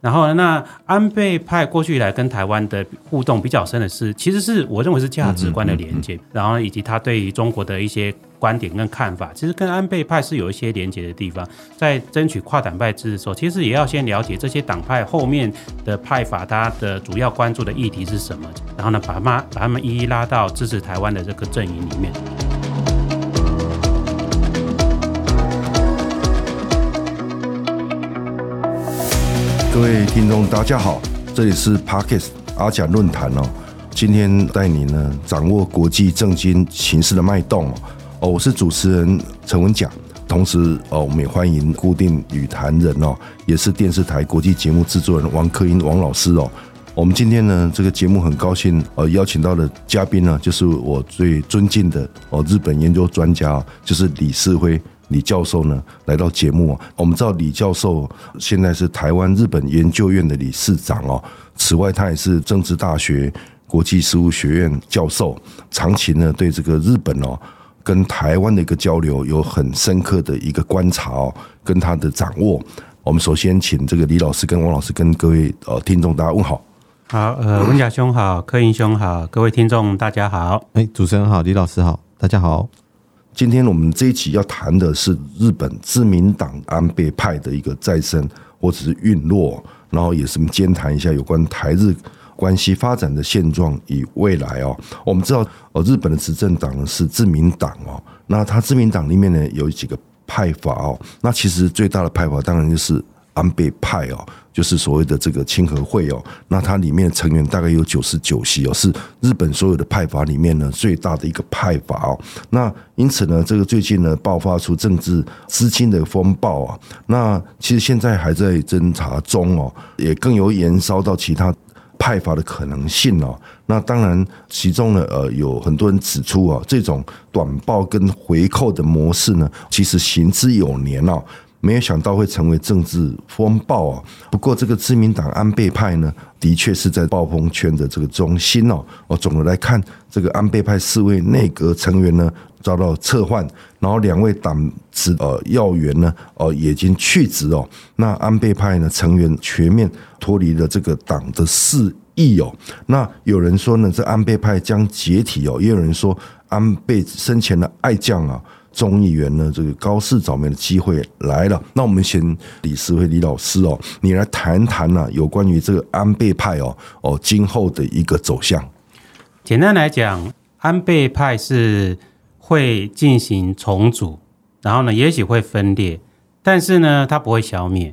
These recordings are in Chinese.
然后那安倍派过去以来跟台湾的互动比较深的是，其实是我认为是价值观的连接，然后以及他对于中国的一些观点跟看法，其实跟安倍派是有一些连接的地方。在争取跨党派制的时候，其实也要先了解这些党派后面的派法，它的主要关注的议题是什么，然后呢，把他们把他们一一拉到支持台湾的这个阵营里面。各位听众，大家好，这里是 Parkes 阿甲论坛哦。今天带你呢掌握国际政经形势的脉动哦。我是主持人陈文甲，同时哦，我们也欢迎固定语坛人哦，也是电视台国际节目制作人王克英王老师哦。我们今天呢这个节目很高兴呃邀请到的嘉宾呢，就是我最尊敬的哦日本研究专家，就是李世辉。李教授呢来到节目，我们知道李教授现在是台湾日本研究院的理事长哦。此外，他也是政治大学国际事务学院教授，长期呢对这个日本哦跟台湾的一个交流有很深刻的一个观察哦，跟他的掌握。我们首先请这个李老师跟王老师跟各位呃听众大家问好。好，呃，文甲兄好，克殷兄好，各位听众大家好。哎，主持人好，李老师好，大家好。今天我们这一期要谈的是日本自民党安倍派的一个再生或者是陨落，然后也是我们兼谈一下有关台日关系发展的现状与未来哦。我们知道，呃，日本的执政党呢是自民党哦，那他自民党里面呢有几个派法哦，那其实最大的派法当然就是安倍派哦。就是所谓的这个清和会哦，那它里面成员大概有九十九席哦，是日本所有的派阀里面呢最大的一个派阀哦。那因此呢，这个最近呢爆发出政治资金的风暴啊，那其实现在还在侦查中哦，也更有延烧到其他派阀的可能性哦。那当然，其中呢呃有很多人指出啊，这种短报跟回扣的模式呢，其实行之有年哦。没有想到会成为政治风暴啊！不过这个自民党安倍派呢，的确是在暴风圈的这个中心哦。哦，总的来看，这个安倍派四位内阁成员呢遭到撤换，然后两位党职呃要员呢呃已经去职哦。那安倍派呢成员全面脱离了这个党的势力哦。那有人说呢，这安倍派将解体哦，也有人说安倍生前的爱将啊。众议员呢，这个高市早苗的机会来了。那我们先李世辉李老师哦，你来谈谈呢，有关于这个安倍派哦哦今后的一个走向。简单来讲，安倍派是会进行重组，然后呢，也许会分裂，但是呢，它不会消灭。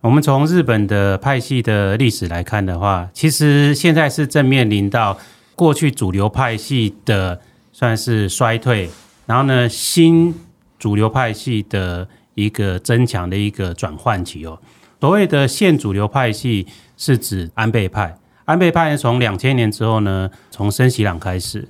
我们从日本的派系的历史来看的话，其实现在是正面临到过去主流派系的算是衰退。然后呢，新主流派系的一个增强的一个转换期哦。所谓的现主流派系是指安倍派。安倍派从两千年之后呢，从森喜朗开始，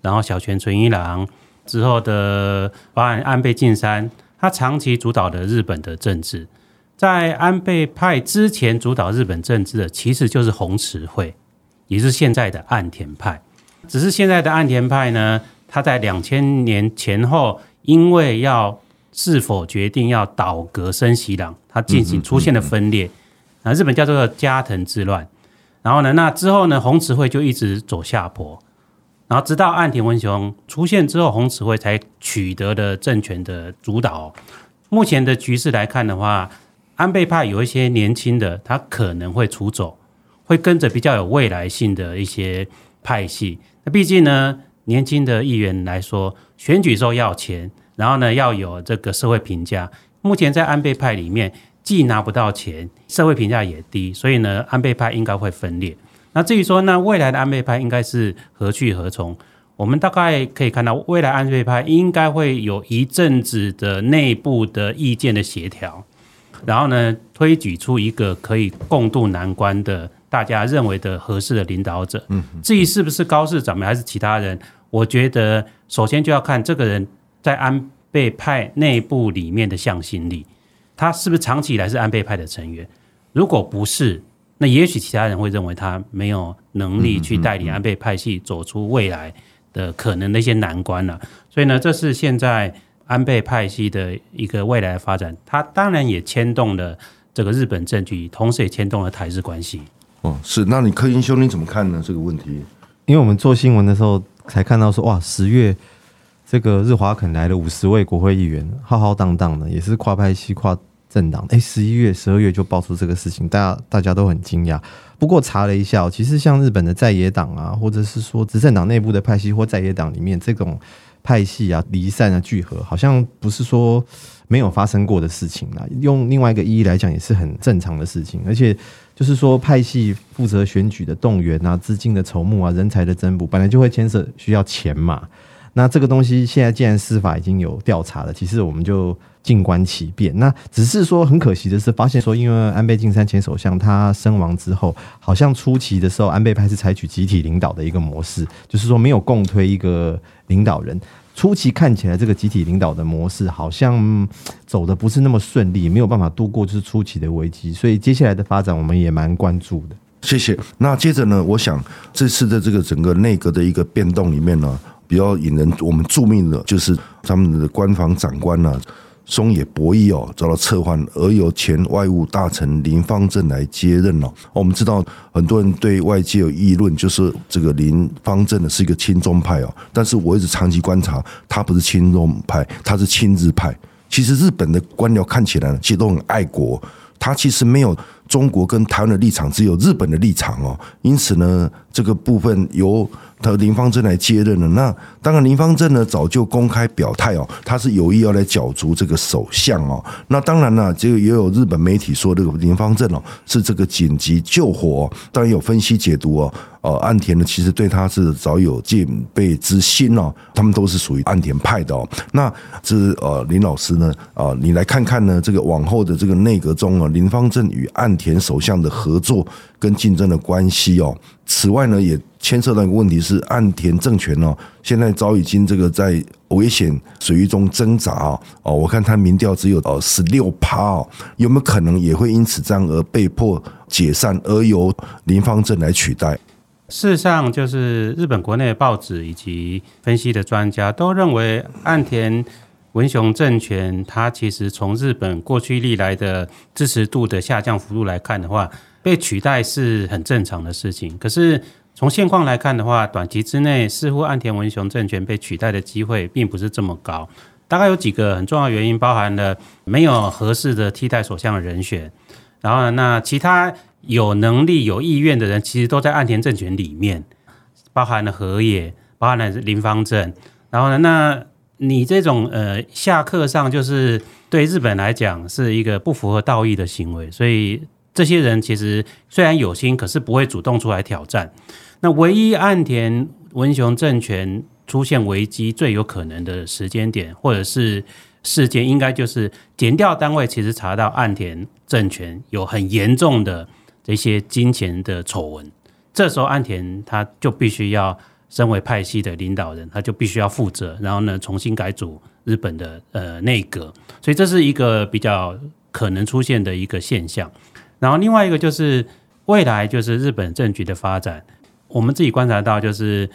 然后小泉纯一郎之后的包含安倍晋三，他长期主导的日本的政治。在安倍派之前主导日本政治的，其实就是红池会，也是现在的岸田派。只是现在的岸田派呢，他在两千年前后，因为要是否决定要倒阁森喜朗，他进行出现了分裂，啊，日本叫做加藤之乱。然后呢，那之后呢，红池会就一直走下坡，然后直到岸田文雄出现之后，红池会才取得了政权的主导。目前的局势来看的话，安倍派有一些年轻的，他可能会出走，会跟着比较有未来性的一些派系。那毕竟呢。年轻的议员来说，选举时候要钱，然后呢要有这个社会评价。目前在安倍派里面，既拿不到钱，社会评价也低，所以呢，安倍派应该会分裂。那至于说，那未来的安倍派应该是何去何从？我们大概可以看到，未来安倍派应该会有一阵子的内部的意见的协调，然后呢，推举出一个可以共度难关的。大家认为的合适的领导者，嗯，至于是不是高市长们还是其他人，我觉得首先就要看这个人在安倍派内部里面的向心力，他是不是长期以来是安倍派的成员？如果不是，那也许其他人会认为他没有能力去带领安倍派系走出未来的可能的一些难关了。所以呢，这是现在安倍派系的一个未来的发展，他当然也牵动了这个日本政局，同时也牵动了台日关系。哦，是。那你柯英兄你怎么看呢？这个问题？因为我们做新闻的时候才看到说，哇，十月这个日华肯来了五十位国会议员，浩浩荡荡的，也是跨派系、跨政党。哎，十一月、十二月就爆出这个事情，大家大家都很惊讶。不过查了一下，其实像日本的在野党啊，或者是说执政党内部的派系或在野党里面这种。派系啊，离散啊，聚合，好像不是说没有发生过的事情啦。用另外一个意义来讲，也是很正常的事情。而且，就是说派系负责选举的动员啊，资金的筹募啊，人才的增补，本来就会牵涉需要钱嘛。那这个东西现在既然司法已经有调查了，其实我们就静观其变。那只是说很可惜的是，发现说因为安倍晋三前首相他身亡之后，好像初期的时候安倍派是采取集体领导的一个模式，就是说没有共推一个领导人。初期看起来这个集体领导的模式好像走得不是那么顺利，没有办法度过就是初期的危机，所以接下来的发展我们也蛮关注的。谢谢。那接着呢，我想这次的这个整个内阁的一个变动里面呢，比较引人我们注目的就是他们的官房长官呢。松野博弈哦遭到撤换，而由前外务大臣林方正来接任了。我们知道很多人对外界有议论，就是这个林方正呢是一个亲中派哦，但是我一直长期观察，他不是亲中派，他是亲日派。其实日本的官僚看起来其实都很爱国，他其实没有中国跟台湾的立场，只有日本的立场哦。因此呢，这个部分由。他林芳正来接任了，那当然林芳正呢早就公开表态哦，他是有意要来角逐这个首相哦。那当然了，这个也有日本媒体说这个林芳正哦是这个紧急救火，当然有分析解读哦。呃，岸田呢其实对他是早有戒备之心哦，他们都是属于岸田派的哦。那这呃林老师呢，呃，你来看看呢这个往后的这个内阁中啊，林芳正与岸田首相的合作跟竞争的关系哦。此外呢，也牵涉到一个问题是，岸田政权哦，现在早已经这个在危险水域中挣扎哦。哦，我看他民调只有哦十六趴哦，有没有可能也会因此这样而被迫解散，而由林芳正来取代？事实上，就是日本国内的报纸以及分析的专家都认为，岸田文雄政权他其实从日本过去历来的支持度的下降幅度来看的话。被取代是很正常的事情，可是从现况来看的话，短期之内似乎岸田文雄政权被取代的机会并不是这么高。大概有几个很重要原因，包含了没有合适的替代首相的人选，然后呢，那其他有能力、有意愿的人其实都在岸田政权里面，包含了河野，包含了林芳正。然后呢，那你这种呃下课上就是对日本来讲是一个不符合道义的行为，所以。这些人其实虽然有心，可是不会主动出来挑战。那唯一岸田文雄政权出现危机最有可能的时间点，或者是事件，应该就是检调单位其实查到岸田政权有很严重的这些金钱的丑闻。这时候岸田他就必须要身为派系的领导人，他就必须要负责，然后呢重新改组日本的呃内阁。所以这是一个比较可能出现的一个现象。然后另外一个就是未来就是日本政局的发展，我们自己观察到，就是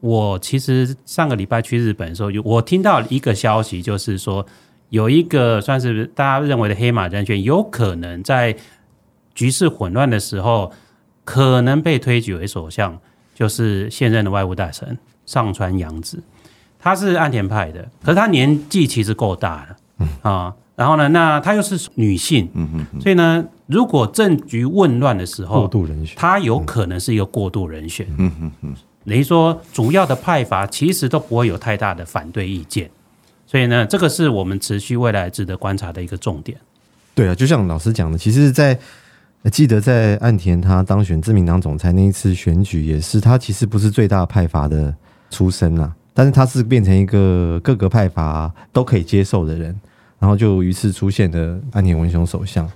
我其实上个礼拜去日本的时候，我听到一个消息，就是说有一个算是大家认为的黑马人选，有可能在局势混乱的时候，可能被推举为首相，就是现任的外务大臣上川阳子，他是岸田派的，可是他年纪其实够大了，嗯。啊。然后呢，那她又是女性，嗯嗯，所以呢，如果政局混乱的时候，过渡人选，她有可能是一个过渡人选，嗯嗯嗯，等于说主要的派阀其实都不会有太大的反对意见，所以呢，这个是我们持续未来值得观察的一个重点。对啊，就像老师讲的，其实，在记得在岸田他当选自民党总裁那一次选举，也是他其实不是最大派阀的出身啊，但是他是变成一个各个派阀都可以接受的人。然后就于是出现的岸田文雄首相，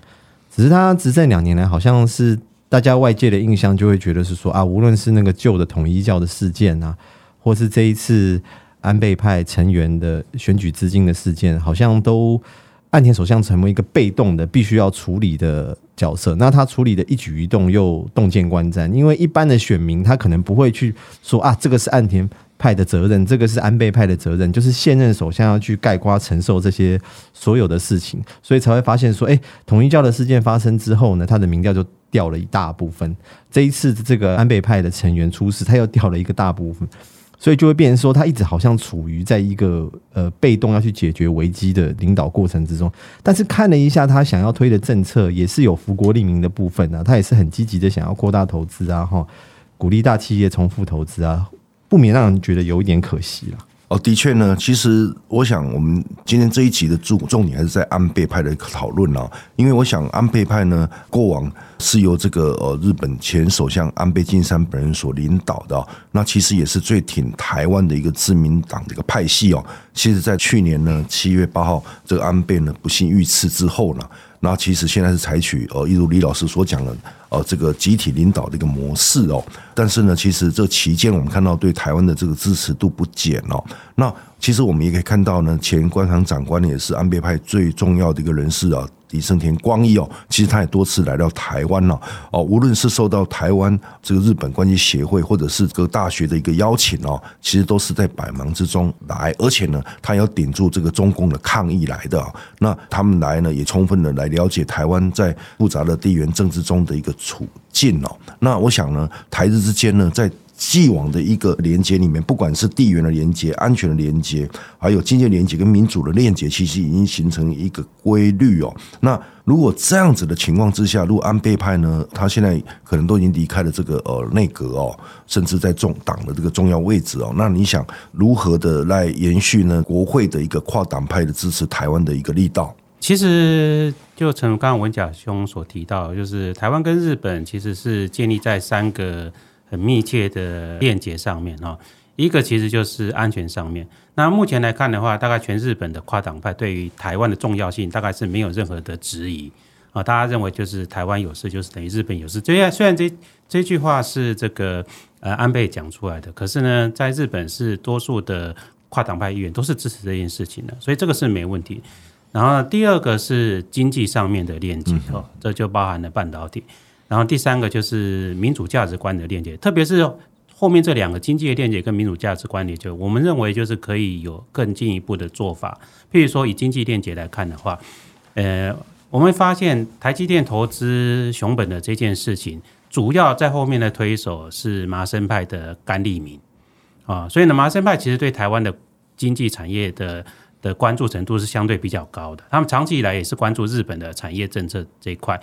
只是他执政两年来，好像是大家外界的印象就会觉得是说啊，无论是那个旧的统一教的事件啊，或是这一次安倍派成员的选举资金的事件，好像都岸田首相成为一个被动的必须要处理的角色，那他处理的一举一动又洞见观瞻，因为一般的选民他可能不会去说啊，这个是岸田派的责任，这个是安倍派的责任，就是现任首相要去盖瓜承受这些所有的事情，所以才会发现说，哎，统一教的事件发生之后呢，他的民调就掉了一大部分。这一次这个安倍派的成员出事，他又掉了一个大部分，所以就会变成说，他一直好像处于在一个呃被动要去解决危机的领导过程之中。但是看了一下他想要推的政策，也是有福国利民的部分啊，他也是很积极的想要扩大投资啊，哈，鼓励大企业重复投资啊。不免让人觉得有一点可惜了。哦，的确呢，其实我想，我们今天这一集的重重点还是在安倍派的讨论哦，因为我想安倍派呢，过往是由这个呃日本前首相安倍晋三本人所领导的，那其实也是最挺台湾的一个自民党的一个派系哦。其实，在去年呢七月八号，这个安倍呢不幸遇刺之后呢。那其实现在是采取呃，一如李老师所讲的呃，这个集体领导的一个模式哦。但是呢，其实这期间我们看到对台湾的这个支持度不减哦。那其实我们也可以看到呢，前官场长官也是安倍派最重要的一个人士啊。李胜田光一哦，其实他也多次来到台湾了哦，无论是受到台湾这个日本关系协会或者是各大学的一个邀请哦，其实都是在百忙之中来，而且呢，他要顶住这个中共的抗议来的。那他们来呢，也充分的来了解台湾在复杂的地缘政治中的一个处境哦。那我想呢，台日之间呢，在既往的一个连接里面，不管是地缘的连接、安全的连接，还有经济连接跟民主的链接，其实已经形成一个规律哦。那如果这样子的情况之下，如果安倍派呢，他现在可能都已经离开了这个呃内阁哦，甚至在重党的这个重要位置哦，那你想如何的来延续呢？国会的一个跨党派的支持台湾的一个力道？其实就从刚刚文甲兄所提到，就是台湾跟日本其实是建立在三个。很密切的链接上面哈，一个其实就是安全上面。那目前来看的话，大概全日本的跨党派对于台湾的重要性，大概是没有任何的质疑啊。大家认为就是台湾有事，就是等于日本有事。虽然虽然这这句话是这个呃安倍讲出来的，可是呢，在日本是多数的跨党派议员都是支持这件事情的，所以这个是没问题。然后第二个是经济上面的链接哦，这就包含了半导体。然后第三个就是民主价值观的链接，特别是后面这两个经济的链接跟民主价值观链，就我们认为就是可以有更进一步的做法。譬如说以经济链接来看的话，呃，我们发现台积电投资熊本的这件事情，主要在后面的推手是麻生派的甘利明啊，所以呢，麻生派其实对台湾的经济产业的的关注程度是相对比较高的，他们长期以来也是关注日本的产业政策这一块。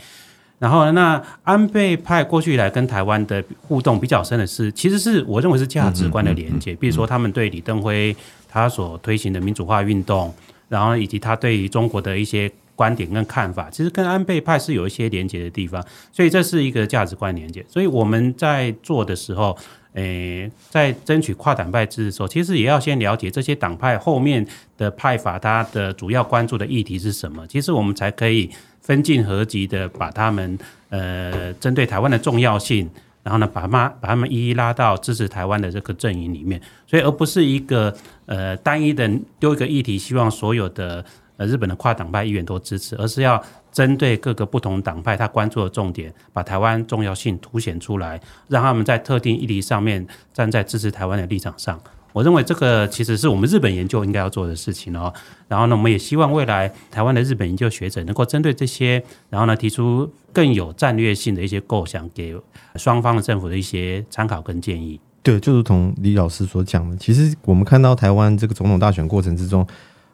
然后呢，那安倍派过去以来跟台湾的互动比较深的是，其实是我认为是价值观的连接。比如说，他们对李登辉他所推行的民主化运动，然后以及他对于中国的一些观点跟看法，其实跟安倍派是有一些连接的地方。所以这是一个价值观连接。所以我们在做的时候，诶，在争取跨党派支持的时候，其实也要先了解这些党派后面的派法，它的主要关注的议题是什么。其实我们才可以。分进合击的把他们呃针对台湾的重要性，然后呢把他把他们一一拉到支持台湾的这个阵营里面，所以而不是一个呃单一的丢一个议题，希望所有的呃日本的跨党派议员都支持，而是要针对各个不同党派他关注的重点，把台湾重要性凸显出来，让他们在特定议题上面站在支持台湾的立场上。我认为这个其实是我们日本研究应该要做的事情哦。然后呢，我们也希望未来台湾的日本研究学者能够针对这些，然后呢提出更有战略性的一些构想，给双方的政府的一些参考跟建议。对，就如同李老师所讲的，其实我们看到台湾这个总统大选过程之中，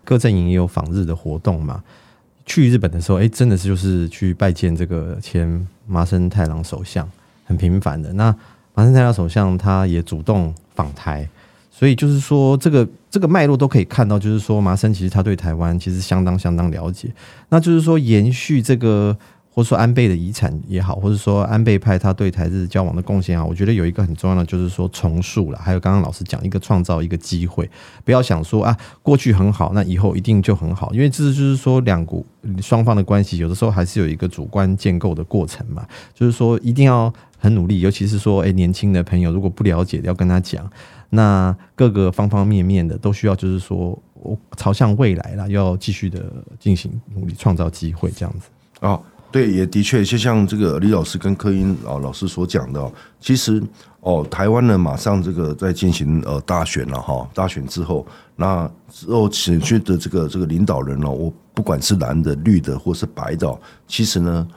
各阵营也有访日的活动嘛。去日本的时候，哎，真的是就是去拜见这个前麻生太郎首相，很频繁的。那麻生太郎首相他也主动访台。所以就是说，这个这个脉络都可以看到，就是说，麻生其实他对台湾其实相当相当了解。那就是说，延续这个，或者说安倍的遗产也好，或者说安倍派他对台日交往的贡献啊，我觉得有一个很重要的，就是说重塑了。还有刚刚老师讲一个创造一个机会，不要想说啊，过去很好，那以后一定就很好，因为这就是说两股双方的关系，有的时候还是有一个主观建构的过程嘛。就是说，一定要很努力，尤其是说，诶，年轻的朋友如果不了解，要跟他讲。那各个方方面面的都需要，就是说，我朝向未来了，要继续的进行努力，创造机会，这样子。哦，对，也的确，就像这个李老师跟柯英啊老师所讲的，其实哦，台湾呢马上这个在进行呃大选了哈，大选之后，那之后选区的这个这个领导人呢，我不管是蓝的、绿的或是白的，其实呢，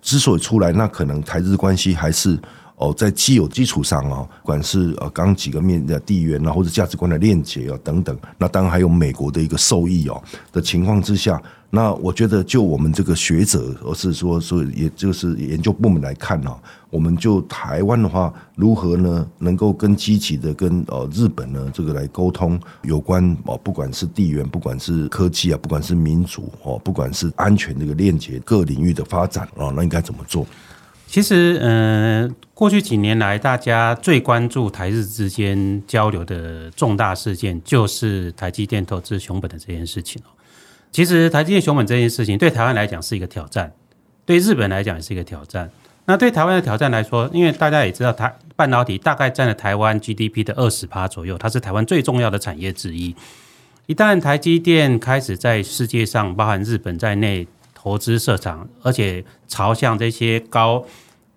之所以出来，那可能台日关系还是。哦，在既有基础上哦，不管是呃刚几个面的地缘啊，或者价值观的链接啊等等，那当然还有美国的一个受益哦的情况之下，那我觉得就我们这个学者，而是说说也就是研究部门来看呢，我们就台湾的话，如何呢能够更积极的跟呃日本呢这个来沟通有关哦，不管是地缘，不管是科技啊，不管是民主哦，不管是安全这个链接各领域的发展啊，那应该怎么做？其实，嗯、过去几年来，大家最关注台日之间交流的重大事件，就是台积电投资熊本的这件事情。其实，台积电熊本这件事情对台湾来讲是一个挑战，对日本来讲也是一个挑战。那对台湾的挑战来说，因为大家也知道，台半导体大概占了台湾 GDP 的二十趴左右，它是台湾最重要的产业之一。一旦台积电开始在世界上，包含日本在内，投资设厂，而且朝向这些高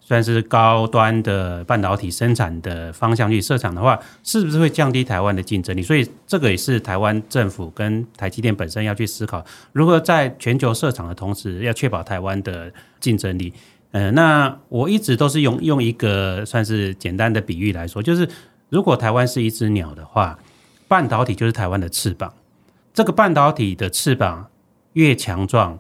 算是高端的半导体生产的方向去设厂的话，是不是会降低台湾的竞争力？所以这个也是台湾政府跟台积电本身要去思考，如何在全球设厂的同时，要确保台湾的竞争力。呃，那我一直都是用用一个算是简单的比喻来说，就是如果台湾是一只鸟的话，半导体就是台湾的翅膀，这个半导体的翅膀越强壮。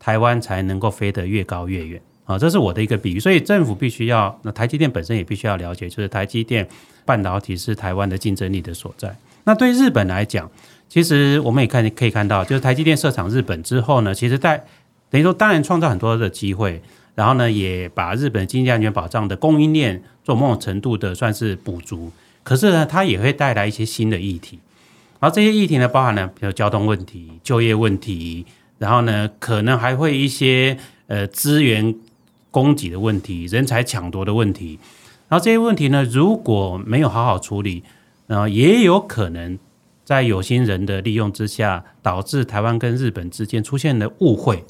台湾才能够飞得越高越远啊！这是我的一个比喻，所以政府必须要，那台积电本身也必须要了解，就是台积电半导体是台湾的竞争力的所在。那对日本来讲，其实我们也看可以看到，就是台积电设厂日本之后呢，其实在等于说当然创造很多的机会，然后呢也把日本经济安全保障的供应链做某种程度的算是补足。可是呢，它也会带来一些新的议题，然后这些议题呢，包含了比如交通问题、就业问题。然后呢，可能还会一些呃资源供给的问题、人才抢夺的问题。然后这些问题呢，如果没有好好处理，然后也有可能在有心人的利用之下，导致台湾跟日本之间出现了误会。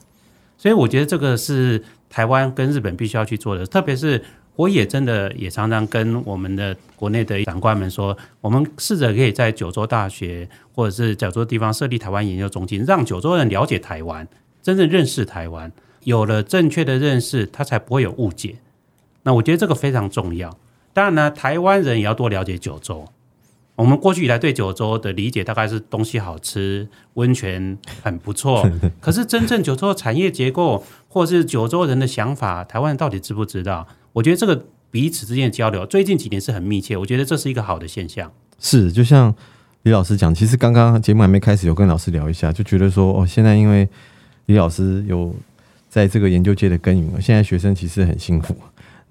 所以我觉得这个是台湾跟日本必须要去做的，特别是。我也真的也常常跟我们的国内的长官们说，我们试着可以在九州大学或者是九州地方设立台湾研究中心，让九州人了解台湾，真正认识台湾。有了正确的认识，他才不会有误解。那我觉得这个非常重要。当然呢，台湾人也要多了解九州。我们过去以来对九州的理解大概是东西好吃，温泉很不错。可是真正九州的产业结构，或是九州人的想法，台湾人到底知不知道？我觉得这个彼此之间的交流，最近几年是很密切。我觉得这是一个好的现象。是，就像李老师讲，其实刚刚节目还没开始，有跟老师聊一下，就觉得说，哦，现在因为李老师有在这个研究界的耕耘，现在学生其实很辛苦，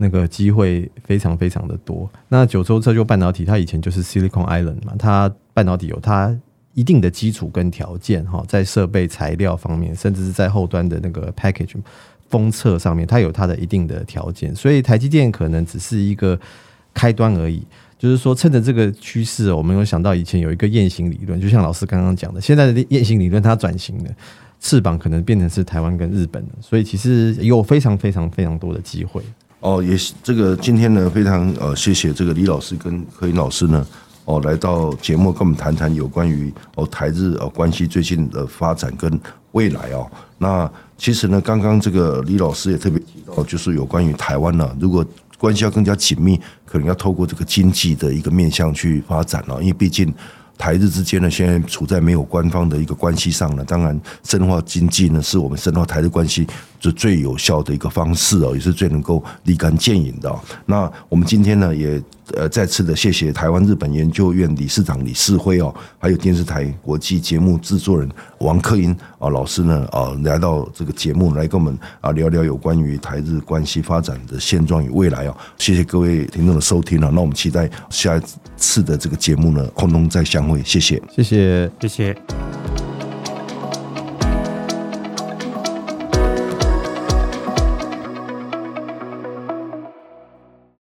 那个机会非常非常的多。那九州这就半导体，它以前就是 Silicon Island 嘛，它半导体有它一定的基础跟条件哈，在设备材料方面，甚至是在后端的那个 package。封测上面，它有它的一定的条件，所以台积电可能只是一个开端而已。就是说，趁着这个趋势，我们有想到以前有一个雁行理论，就像老师刚刚讲的，现在的雁行理论它转型了，翅膀可能变成是台湾跟日本了，所以其实有非常非常非常多的机会。哦，也这个今天呢，非常呃谢谢这个李老师跟柯英老师呢，哦来到节目跟我们谈谈有关于哦台日哦关系最近的发展跟未来哦，那。其实呢，刚刚这个李老师也特别提到，就是有关于台湾呢，如果关系要更加紧密，可能要透过这个经济的一个面向去发展了，因为毕竟台日之间呢，现在处在没有官方的一个关系上呢，当然深化经济呢，是我们深化台日关系就最有效的一个方式哦，也是最能够立竿见影的。那我们今天呢，也。呃，再次的谢谢台湾日本研究院理事长李世辉哦，还有电视台国际节目制作人王克英啊老师呢啊来到这个节目来跟我们啊聊聊有关于台日关系发展的现状与未来哦，谢谢各位听众的收听啊，那我们期待下一次的这个节目呢空中再相会，谢谢，谢谢，谢谢。